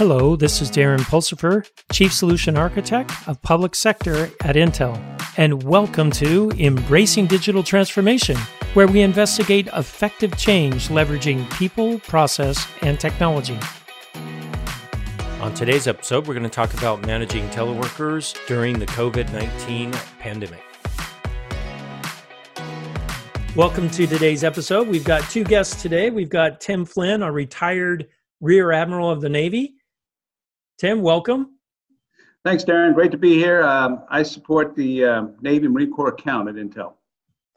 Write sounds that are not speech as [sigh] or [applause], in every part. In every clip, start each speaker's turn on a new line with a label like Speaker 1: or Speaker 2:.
Speaker 1: Hello, this is Darren Pulsipher, Chief Solution Architect of Public Sector at Intel, and welcome to Embracing Digital Transformation, where we investigate effective change leveraging people, process, and technology. On today's episode, we're going to talk about managing teleworkers during the COVID 19 pandemic. Welcome to today's episode. We've got two guests today. We've got Tim Flynn, a retired Rear Admiral of the Navy, Tim, welcome.
Speaker 2: Thanks, Darren. Great to be here. Um, I support the um, Navy Marine Corps account at Intel.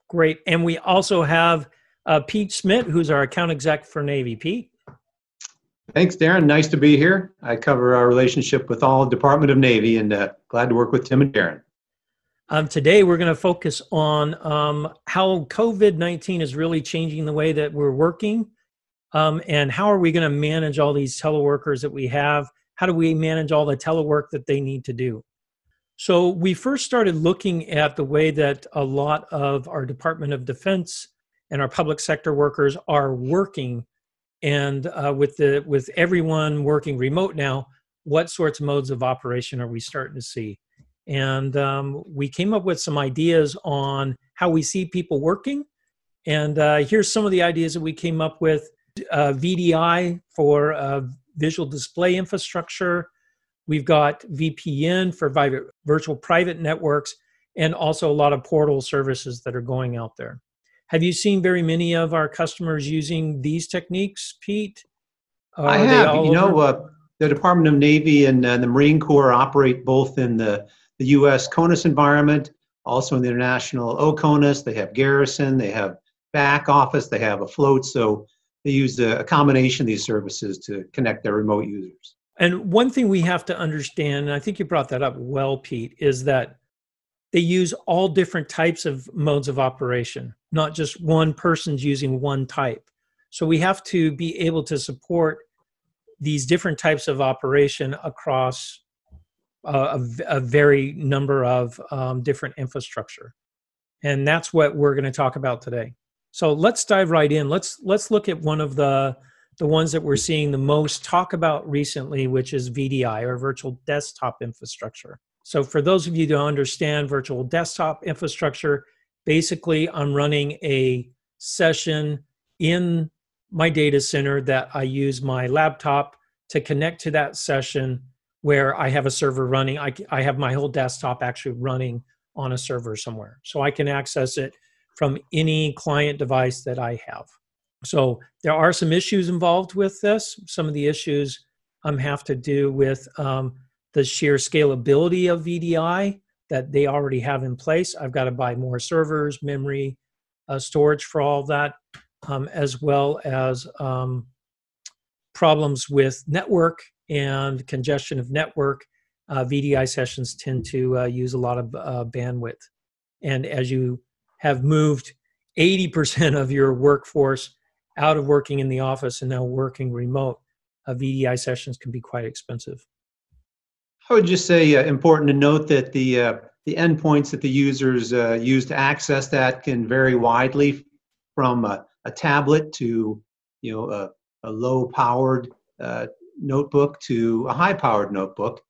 Speaker 1: Great. And we also have uh, Pete Schmitz, who's our account exec for Navy. Pete.
Speaker 3: Thanks, Darren. Nice to be here. I cover our relationship with all Department of Navy and uh, glad to work with Tim and Darren.
Speaker 1: Um, today, we're going to focus on um, how COVID 19 is really changing the way that we're working um, and how are we going to manage all these teleworkers that we have how do we manage all the telework that they need to do? So we first started looking at the way that a lot of our Department of Defense and our public sector workers are working, and uh, with the with everyone working remote now, what sorts of modes of operation are we starting to see? And um, we came up with some ideas on how we see people working. And uh, here's some of the ideas that we came up with: uh, VDI for uh, visual display infrastructure. We've got VPN for virtual private networks, and also a lot of portal services that are going out there. Have you seen very many of our customers using these techniques, Pete?
Speaker 3: I have. You know, uh, the Department of Navy and uh, the Marine Corps operate both in the, the U.S. CONUS environment, also in the international OCONUS. They have Garrison, they have back office, they have a float. So they use a, combination of these services to connect their remote users.
Speaker 1: And one thing we have to understand, and I think you brought that up well, Pete, is that they use all different types of modes of operation, not just one person's using one type. So we have to be able to support these different types of operation across a, a, very number of um, different infrastructure. And that's what we're going to talk about today. So let's dive right in. Let's let's look at one of the the ones that we're seeing the most talk about recently, which is VDI or virtual desktop infrastructure. So for those of you who understand virtual desktop infrastructure, basically I'm running a session in my data center that I use my laptop to connect to that session where I have a server running. I, I have my whole desktop actually running on a server somewhere. So I can access it from any client device that I have. So there are some issues involved with this. Some of the issues um, have to do with um, the sheer scalability of VDI that they already have in place. I've got to buy more servers, memory, uh, storage for all that, um, as well as um, problems with network and congestion of network. Uh, VDI sessions tend to uh, use a lot of uh, bandwidth. And as you have moved 80% of your workforce out of working in the office and now working remote, uh, VDI sessions can be quite expensive.
Speaker 3: I would just say uh, important to note that the uh, the endpoints that the users uh, use to access that can vary widely from a, a tablet to you know a, a low powered uh, notebook to a high powered notebook.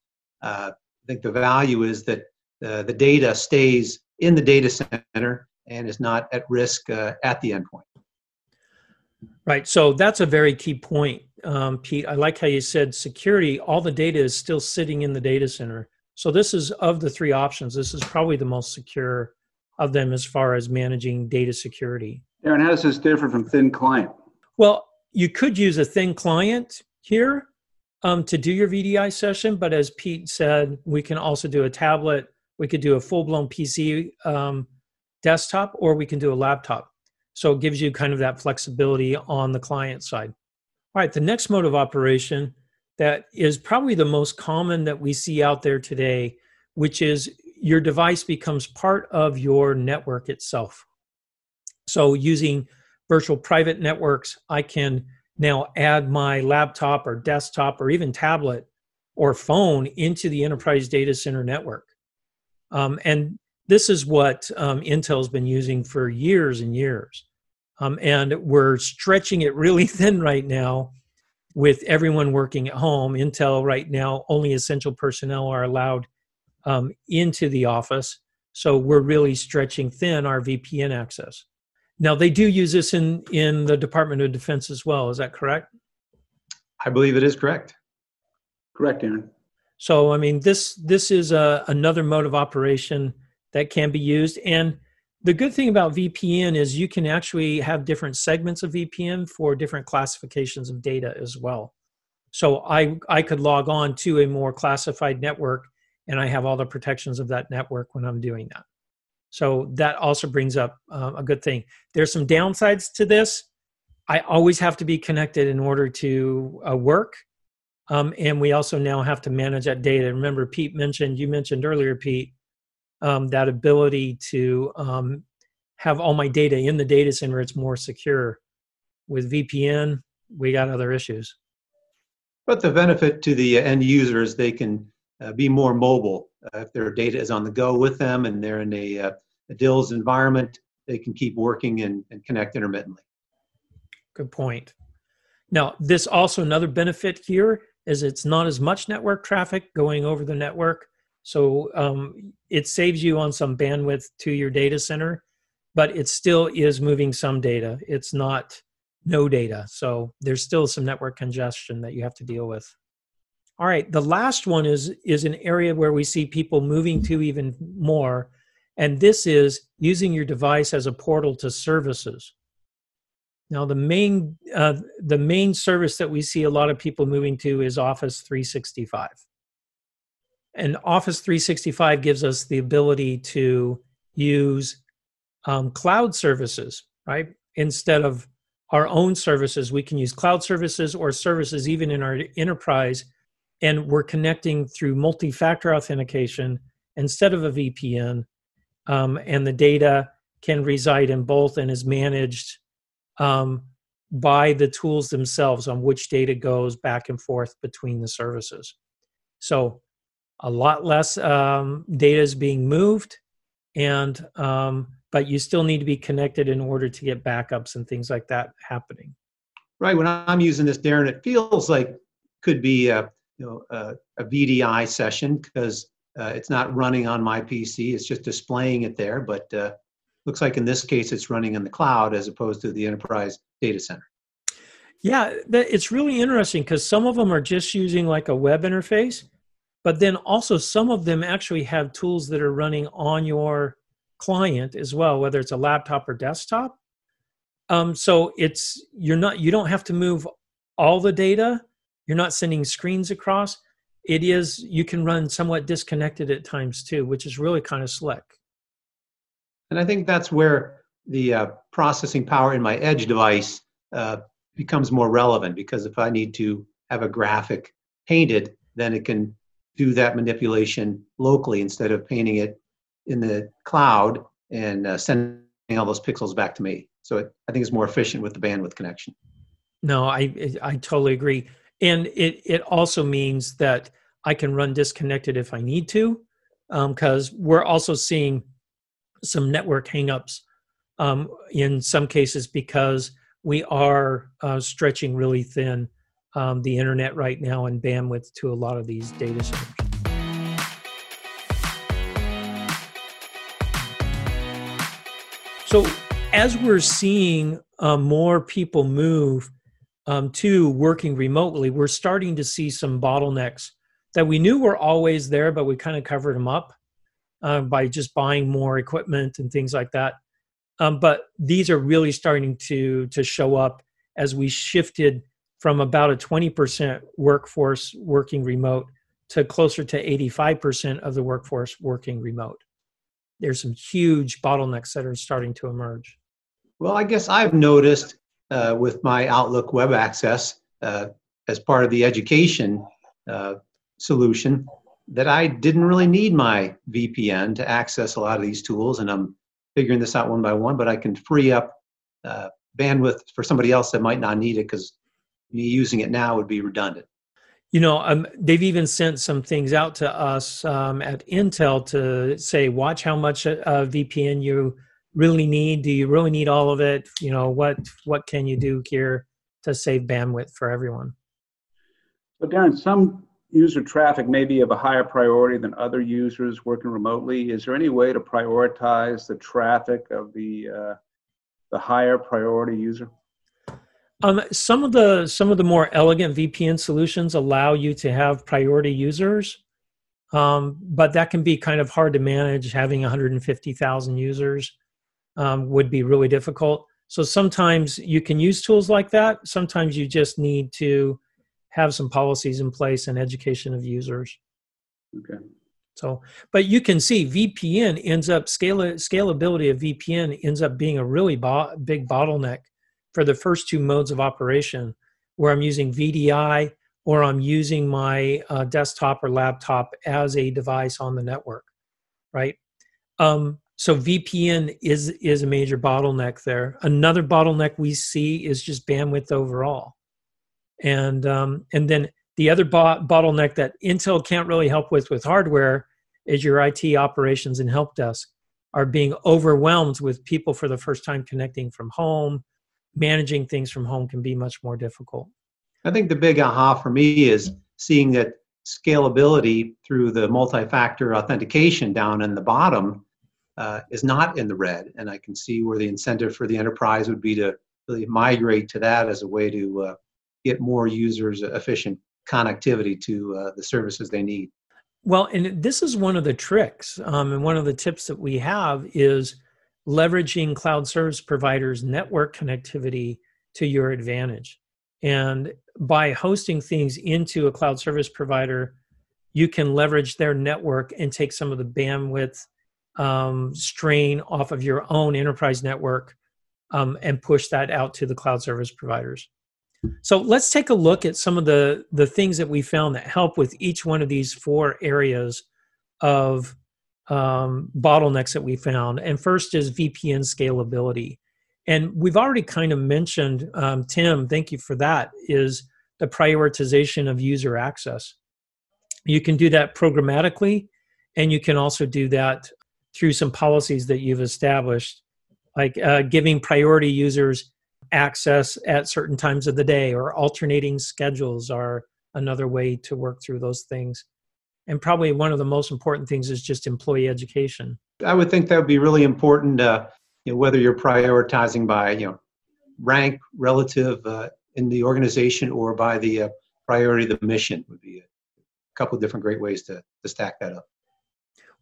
Speaker 3: Uh, I think the value is that the data stays in the data center and is not at risk uh, at the endpoint.
Speaker 1: Right. So that's a very key point, um, Pete. I like how you said security, all the data is still sitting in the data center. So this is of the three options, this is probably the most secure of them as far as managing data security.
Speaker 2: Darren, how does this differ from thin client?
Speaker 1: Well, you could use a thin client here um, to do your VDI session, but as Pete said, we can also do a tablet. We could do a full blown PC um, desktop or we can do a laptop. So it gives you kind of that flexibility on the client side. All right, the next mode of operation that is probably the most common that we see out there today, which is your device becomes part of your network itself. So using virtual private networks, I can now add my laptop or desktop or even tablet or phone into the enterprise data center network. Um, and this is what um, Intel's been using for years and years. Um, and we're stretching it really [laughs] thin right now with everyone working at home, Intel right now only essential personnel are allowed um, into the office. So we're really stretching thin our VPN access. Now they do use this in in the Department of Defense as well. Is that correct?
Speaker 3: I believe it is correct.
Speaker 2: Correct, Darren.
Speaker 1: So I mean this this is a, another mode of operation that can be used. And the good thing about VPN is you can actually have different segments of VPN for different classifications of data as well. So I I could log on to a more classified network and I have all the protections of that network when I'm doing that. So that also brings up uh, a good thing. There's some downsides to this. I always have to be connected in order to uh, work. Um, and we also now have to manage that data. Remember, Pete mentioned, you mentioned earlier, Pete, um, that ability to um, have all my data in the data center, it's more secure. With VPN, we got other issues.
Speaker 3: But the benefit to the end users, they can uh, be more mobile. Uh, if their data is on the go with them and they're in a, uh, a DILS environment, they can keep working and, and connect intermittently.
Speaker 1: Good point. Now, this also another benefit here is it's not as much network traffic going over the network. So um, it saves you on some bandwidth to your data center, but it still is moving some data. It's not no data. So there's still some network congestion that you have to deal with. All right, the last one is is an area where we see people moving to even more, and this is using your device as a portal to services. Now, the main uh, the main service that we see a lot of people moving to is Office 365, and Office 365 gives us the ability to use um, cloud services, right? Instead of our own services, we can use cloud services or services even in our enterprise and we're connecting through multi-factor authentication instead of a VPN, um, and the data can reside in both and is managed um, by the tools themselves on which data goes back and forth between the services. So a lot less um, data is being moved, and um, but you still need to be connected in order to get backups and things like that happening.
Speaker 3: Right. When I'm using this, Darren, it feels like could be a you know, a, a VDI session because uh, it's not running on my PC. It's just displaying it there. But uh, looks like in this case, it's running in the cloud as opposed to the enterprise data center.
Speaker 1: Yeah, it's really interesting because some of them are just using like a web interface, but then also some of them actually have tools that are running on your client as well, whether it's a laptop or desktop. Um, so it's you're not you don't have to move all the data. You're not sending screens across. It is you can run somewhat disconnected at times too which is really kind of slick.
Speaker 3: And i think that's where the uh, processing power in my edge device uh, becomes more relevant because if i need to have a graphic painted then it can do that manipulation locally instead of painting it in the cloud and uh, sending all those pixels back to me. So it, i think it's more efficient with the bandwidth connection.
Speaker 1: No i i totally agree. And it it also means that I can run disconnected if I need to, because um, we're also seeing some network hangups um, in some cases because we are uh, stretching really thin um, the internet right now and bandwidth to a lot of these data centers. So as we're seeing uh, more people move um, to working remotely, we're starting to see some bottlenecks that we knew were always there, but we kind of covered them up uh, by just buying more equipment and things like that. Um, but these are really starting to to show up as we shifted from about a 20% workforce working remote to closer to 85% of the workforce working remote. There's some huge bottlenecks that are starting to emerge.
Speaker 3: Well, I guess I've noticed uh, with my Outlook web access uh, as part of the education uh, solution that I didn't really need my VPN to access a lot of these tools. And I'm figuring this out one by one, but I can free up uh, bandwidth for somebody else that might not need it because me using it now would be redundant.
Speaker 1: You know, um, they've even sent some things out to us um, at Intel to say, watch how much uh, VPN you really need? Do you really need all of it? You know, what what can you do here to save bandwidth for everyone?
Speaker 2: So Darren, some user traffic may be of a higher priority than other users working remotely. Is there any way to prioritize the traffic of the uh, the higher priority user?
Speaker 1: Um, some of the some of the more elegant VPN solutions allow you to have priority users, um, but that can be kind of hard to manage. Having 150,000 users um, would be really difficult. So sometimes you can use tools like that. Sometimes you just need to have some policies in place and education of users.
Speaker 2: Okay.
Speaker 1: So, but you can see VPN ends up scale scalability of VPN ends up being a really bo- big bottleneck for the first two modes of operation, where I'm using VDI or I'm using my uh, desktop or laptop as a device on the network, right? Um, so VPN is is a major bottleneck there. Another bottleneck we see is just bandwidth overall and um, and then the other bo- bottleneck that Intel can't really help with with hardware is your IT operations and help desk are being overwhelmed with people for the first time connecting from home. Managing things from home can be much more difficult.
Speaker 3: I think the big aha for me is seeing that scalability through the multi-factor authentication down in the bottom uh, is not in the red, and I can see where the incentive for the enterprise would be to really migrate to that as a way to uh, get more users efficient connectivity to uh, the services they need.
Speaker 1: Well, and this is one of the tricks, um, and one of the tips that we have is leveraging cloud service providers' network connectivity to your advantage. And by hosting things into a cloud service provider, you can leverage their network and take some of the bandwidth um, strain off of your own enterprise network um, and push that out to the cloud service providers. So let's take a look at some of the the things that we found that help with each one of these four areas of um, bottlenecks that we found. And first is VPN scalability, and we've already kind of mentioned um, Tim. Thank you for that. Is the prioritization of user access. You can do that programmatically, and you can also do that through some policies that you've established, like uh, giving priority users access at certain times of the day or alternating schedules are another way to work through those things and probably one of the most important things is just employee education
Speaker 3: i would think that would be really important uh, you know, whether you're prioritizing by you know rank relative uh, in the organization or by the uh, priority of the mission would be a couple of different great ways to, to stack that up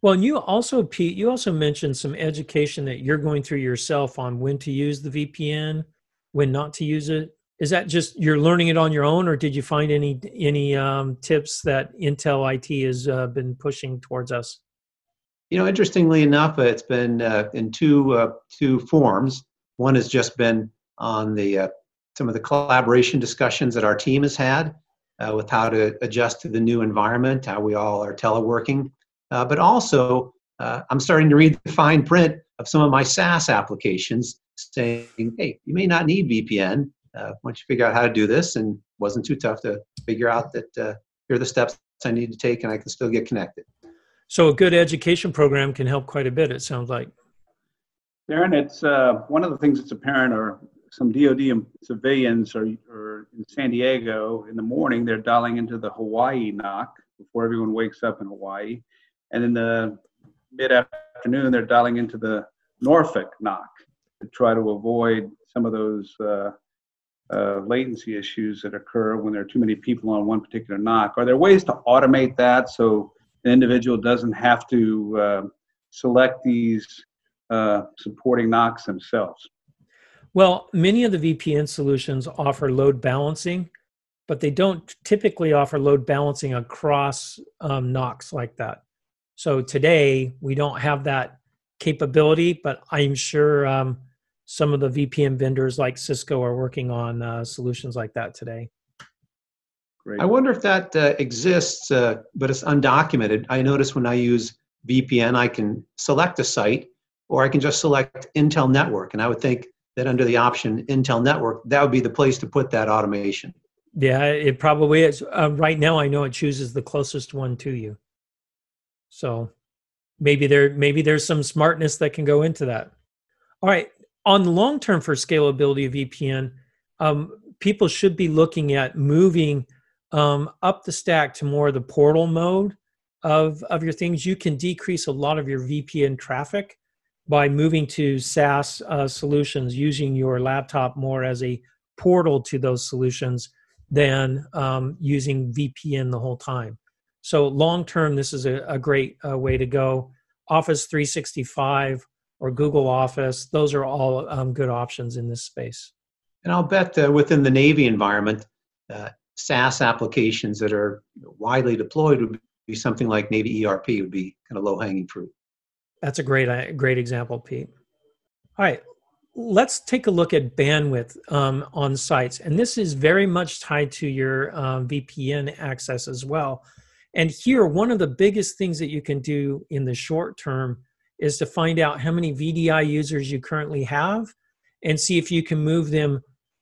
Speaker 1: well and you also pete you also mentioned some education that you're going through yourself on when to use the vpn when not to use it? Is that just you're learning it on your own, or did you find any any um, tips that Intel IT has uh, been pushing towards us?
Speaker 3: You know, interestingly enough, uh, it's been uh, in two uh, two forms. One has just been on the uh, some of the collaboration discussions that our team has had with how to adjust to the new environment, how we all are teleworking, but also I'm starting to read the fine print of some of my SaaS applications saying, hey, you may not need VPN uh, once you figure out how to do this, and wasn't too tough to figure out that uh, here are the steps I need to take, and I can still get connected.
Speaker 1: So a good education program can help quite a bit. It sounds like.
Speaker 2: Darren, it's uh, one of the things that's apparent are some DoD civilians are, are in San Diego in the morning. They're dialing into the Hawaii NOC before everyone wakes up in Hawaii, and in the mid afternoon they're dialing into the Norfolk NOC to try to avoid some of those uh, uh, latency issues that occur when there are too many people on one particular NOC. Are there ways to automate that so an individual doesn't have to uh, select these uh, supporting NOCs themselves?
Speaker 1: Well, many of the VPN solutions offer load balancing, but they don't typically offer load balancing across um, NOCs like that. So today we don't have that capability, but I'm sure um, some of the VPN vendors like Cisco are working on uh, solutions like that today.
Speaker 3: Great. I wonder if that uh, exists, uh, but it's undocumented. I notice when I use VPN, I can select a site or I can just select Intel Network. And I would think that under the option Intel Network, that would be the place to put that automation.
Speaker 1: Yeah, it probably is. Uh, right now, I know it chooses the closest one to you. So maybe there maybe there's some smartness that can go into that. All right, on the long term for scalability of VPN, um, people should be looking at moving um, up the stack to more of the portal mode of, of your things, you can decrease a lot of your VPN traffic by moving to SaaS uh, solutions, using your laptop more as a portal to those solutions than um, using VPN the whole time. So, long term, this is a, a great uh, way to go. Office 365 or Google Office, those are all um, good options in this space.
Speaker 3: And I'll bet uh, within the Navy environment, uh, SaaS applications that are widely deployed would be something like Navy ERP would be kind of low hanging fruit.
Speaker 1: That's a great uh, great example, Pete. All right, let's take a look at bandwidth um, on sites, and this is very much tied to your um, VPN access as well. And here, one of the biggest things that you can do in the short term is to find out how many VDI users you currently have, and see if you can move them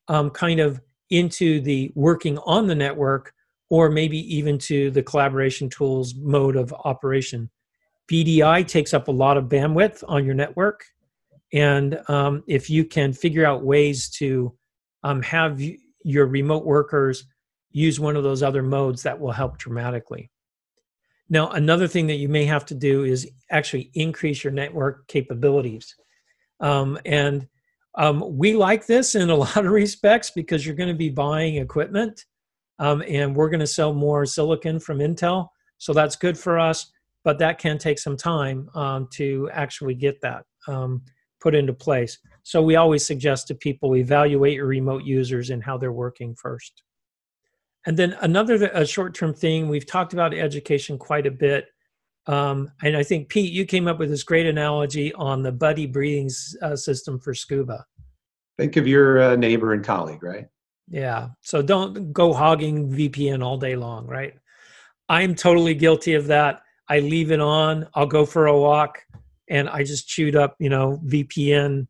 Speaker 1: um, kind of into the working on the network, or maybe even to the collaboration tools mode of operation. VDI takes up a lot of bandwidth on your network. And um, if you can figure out ways to um, have your remote workers use one of those other modes, that will help dramatically. Now, another thing that you may have to do is actually increase your network capabilities. Um, and um, we like this in a [laughs] lot of respects because you're going to be buying equipment um, and we're going to sell more silicon from Intel. So that's good for us but that can take some time um, to actually get that um, put into place. So we always suggest to people evaluate your remote users and how they're working first. And then another a short-term thing we've talked about education quite a bit, um, and I think Pete, you came up with this great analogy on the buddy breathing uh, system for scuba.
Speaker 3: Think of your uh, neighbor and colleague, right?
Speaker 1: Yeah. So don't go hogging VPN all day long, right? I'm totally guilty of that. I leave it on. I'll go for a walk, and I just chewed up, you know, VPN,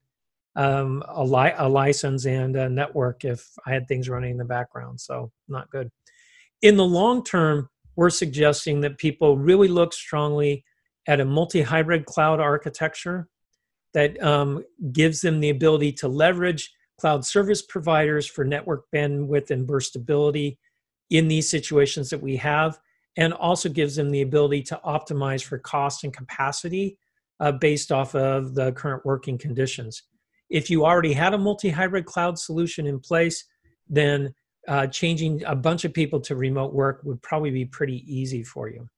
Speaker 1: um, a, li- a license and a network if I had things running in the background. So not good. In the long term, we're suggesting that people really look strongly at a multi-hybrid cloud architecture that um, gives them the ability to leverage cloud service providers for network bandwidth and burstability in these situations that we have and also gives them the ability to optimize for cost and capacity uh, based off of the current working conditions. If you already had a multi hybrid cloud solution in place, then uh, changing a bunch of people to remote work would probably be pretty easy for you.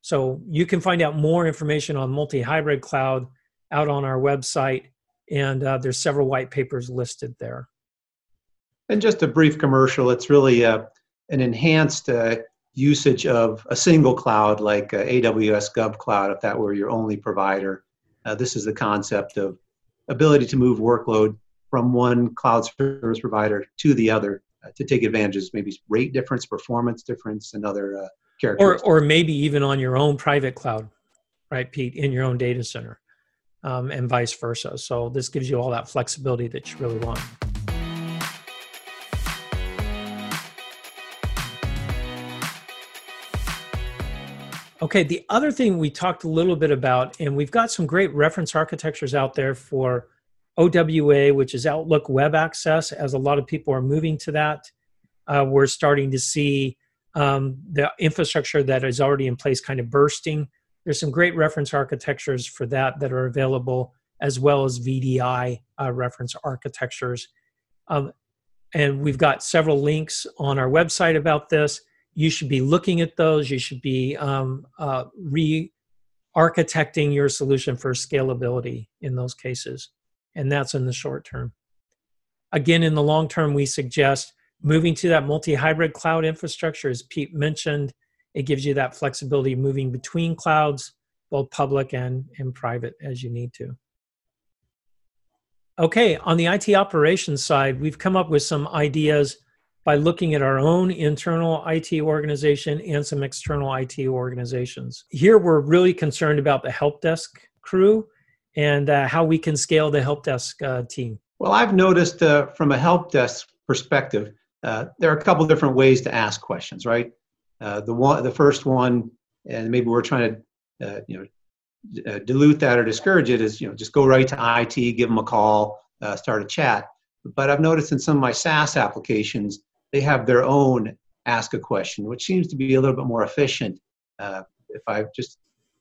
Speaker 1: So you can find out more information on multi hybrid cloud out on our website, and uh, there's several white papers listed there.
Speaker 3: And just a brief commercial, it's really uh, an enhanced uh, usage of a single cloud like uh, AWS GovCloud, if that were your only provider. Uh, this is the concept of ability to move workload from one cloud service provider to the other uh, to take advantages, maybe rate difference, performance difference, and other uh, characteristics.
Speaker 1: Or, or maybe even on your own private cloud, right, Pete, in your own data center, um, and vice versa. So this gives you all that flexibility that you really want. Okay, the other thing we talked a little bit about, and we've got some great reference architectures out there for OWA, which is Outlook Web Access, as a lot of people are moving to that. Uh, we're starting to see um, the infrastructure that is already in place kind of bursting. There's some great reference architectures for that that are available, as well as VDI uh, reference architectures. Um, and we've got several links on our website about this you should be looking at those. You should be um, uh, re architecting your solution for scalability in those cases. And that's in the short term. Again, in the long term, we suggest moving to that multi hybrid cloud infrastructure, as Pete mentioned. It gives you that flexibility moving between clouds, both public and, and private, as you need to. Okay, on the IT operations side, we've come up with some ideas by looking at our own internal IT organization and some external IT organizations. Here, we're really concerned about the help desk crew and uh, how we can scale the help desk uh, team.
Speaker 3: Well, I've noticed uh, from a help desk perspective, uh, there are a couple different ways to ask questions, right? Uh, the one, the first one, and maybe we're trying to, uh, you know, dilute that or discourage it, is you know just go right to IT, give them a call, start a chat. But I've noticed in some of my SaaS applications, they have their own ask a question, which seems to be a little bit more efficient uh, if I just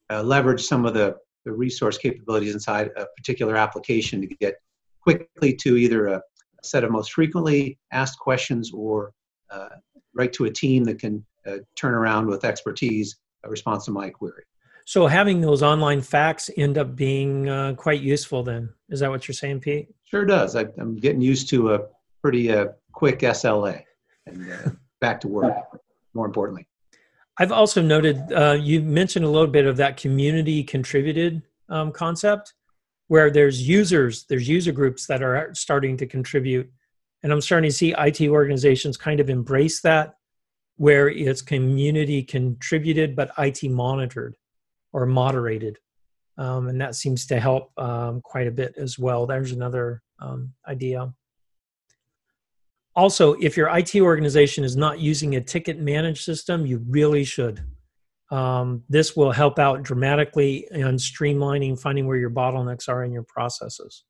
Speaker 3: uh, leverage some of the, the resource capabilities inside a particular application to get quickly to either a, set of most frequently asked questions or uh, right to a team that can uh, turn around with expertise a response to my query.
Speaker 1: So having those online FAQs end up being uh, quite useful. Then is that what you're saying, Pete?
Speaker 3: Sure does. I, am getting used to a pretty uh, quick SLA and uh, back to work. More importantly,
Speaker 1: I've also noted uh, you mentioned a little bit of that community contributed um, concept, where there's users, there's user groups that are starting to contribute, and I'm starting to see IT organizations kind of embrace that, where it's community contributed but IT monitored or moderated. Um, and that seems to help um, quite a bit as well. There's another um, idea. Also, if your IT organization is not using a ticket managed system, you really should. Um, this will help out dramatically in streamlining, finding where your bottlenecks are in your processes.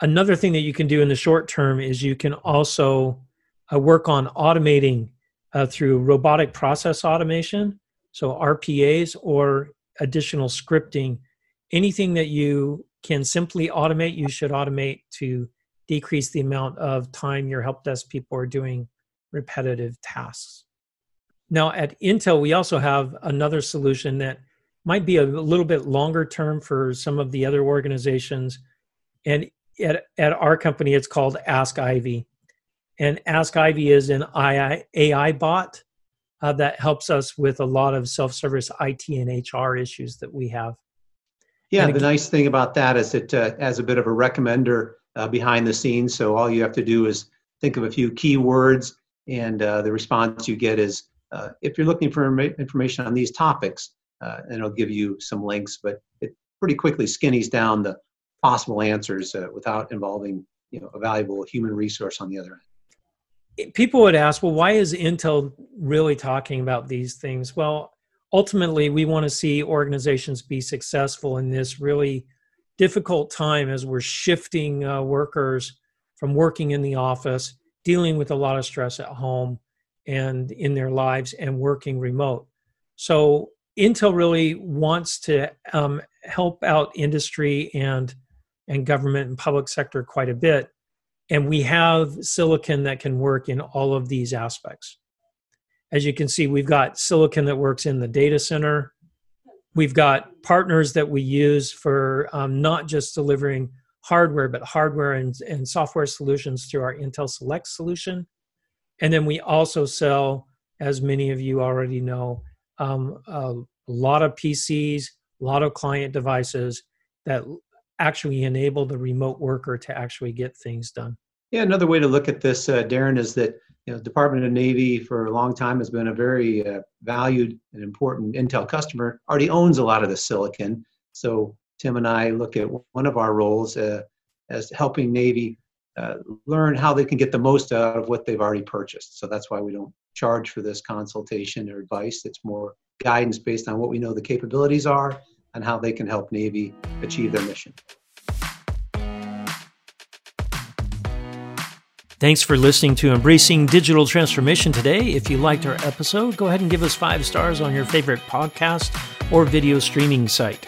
Speaker 1: Another thing that you can do in the short term is you can also uh, work on automating uh, through robotic process automation, so RPAs, or additional scripting, anything that you can simply automate, you should automate to decrease the amount of time your help desk people are doing repetitive tasks. Now, at Intel, we also have another solution that might be a little bit longer term for some of the other organizations. And at, at our company, it's called Ask Ivy. And Ask Ivy is an AI bot uh, that helps us with a lot of self-service IT and HR issues that we have.
Speaker 3: Yeah, the nice thing about that is it uh, as a bit of a recommender uh, behind the scenes. So all you have to do is think of a few keywords, and uh, the response you get is uh, if you're looking for information on these topics, uh, and it'll give you some links. But it pretty quickly skinnies down the possible answers without involving you know a valuable human resource on the other end
Speaker 1: people would ask, well, why is Intel really talking about these things? Well, ultimately, we want to see organizations be successful in this really difficult time as we're shifting uh, workers from working in the office, dealing with a lot of stress at home and in their lives, and working remote. So, Intel really wants to um, help out industry and and government and public sector quite a bit and we have silicon that can work in all of these aspects. As you can see, we've got silicon that works in the data center. We've got partners that we use for um, not just delivering hardware, but hardware and, and software solutions through our Intel Select solution. And then we also sell, as many of you already know, um, a lot of PCs, a lot of client devices that actually enable the remote worker to actually get things done.
Speaker 3: Yeah, another way to look at this, uh, Darren, is that you know, Department of Navy for a long time has been a very uh, valued and important Intel customer. Already owns a lot of the silicon, so Tim and I look at one of our roles uh, as helping Navy uh, learn how they can get the most out of what they've already purchased. So that's why we don't charge for this consultation or advice. It's more guidance based on what we know the capabilities are and how they can help Navy achieve their mission.
Speaker 1: Thanks for listening to Embracing Digital Transformation today. If you liked our episode, go ahead and give us five stars on your favorite podcast or video streaming site.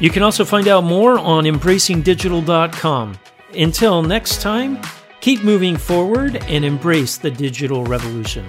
Speaker 1: You can also find out more on embracingdigital.com. Until next time, keep moving forward and embrace the digital revolution.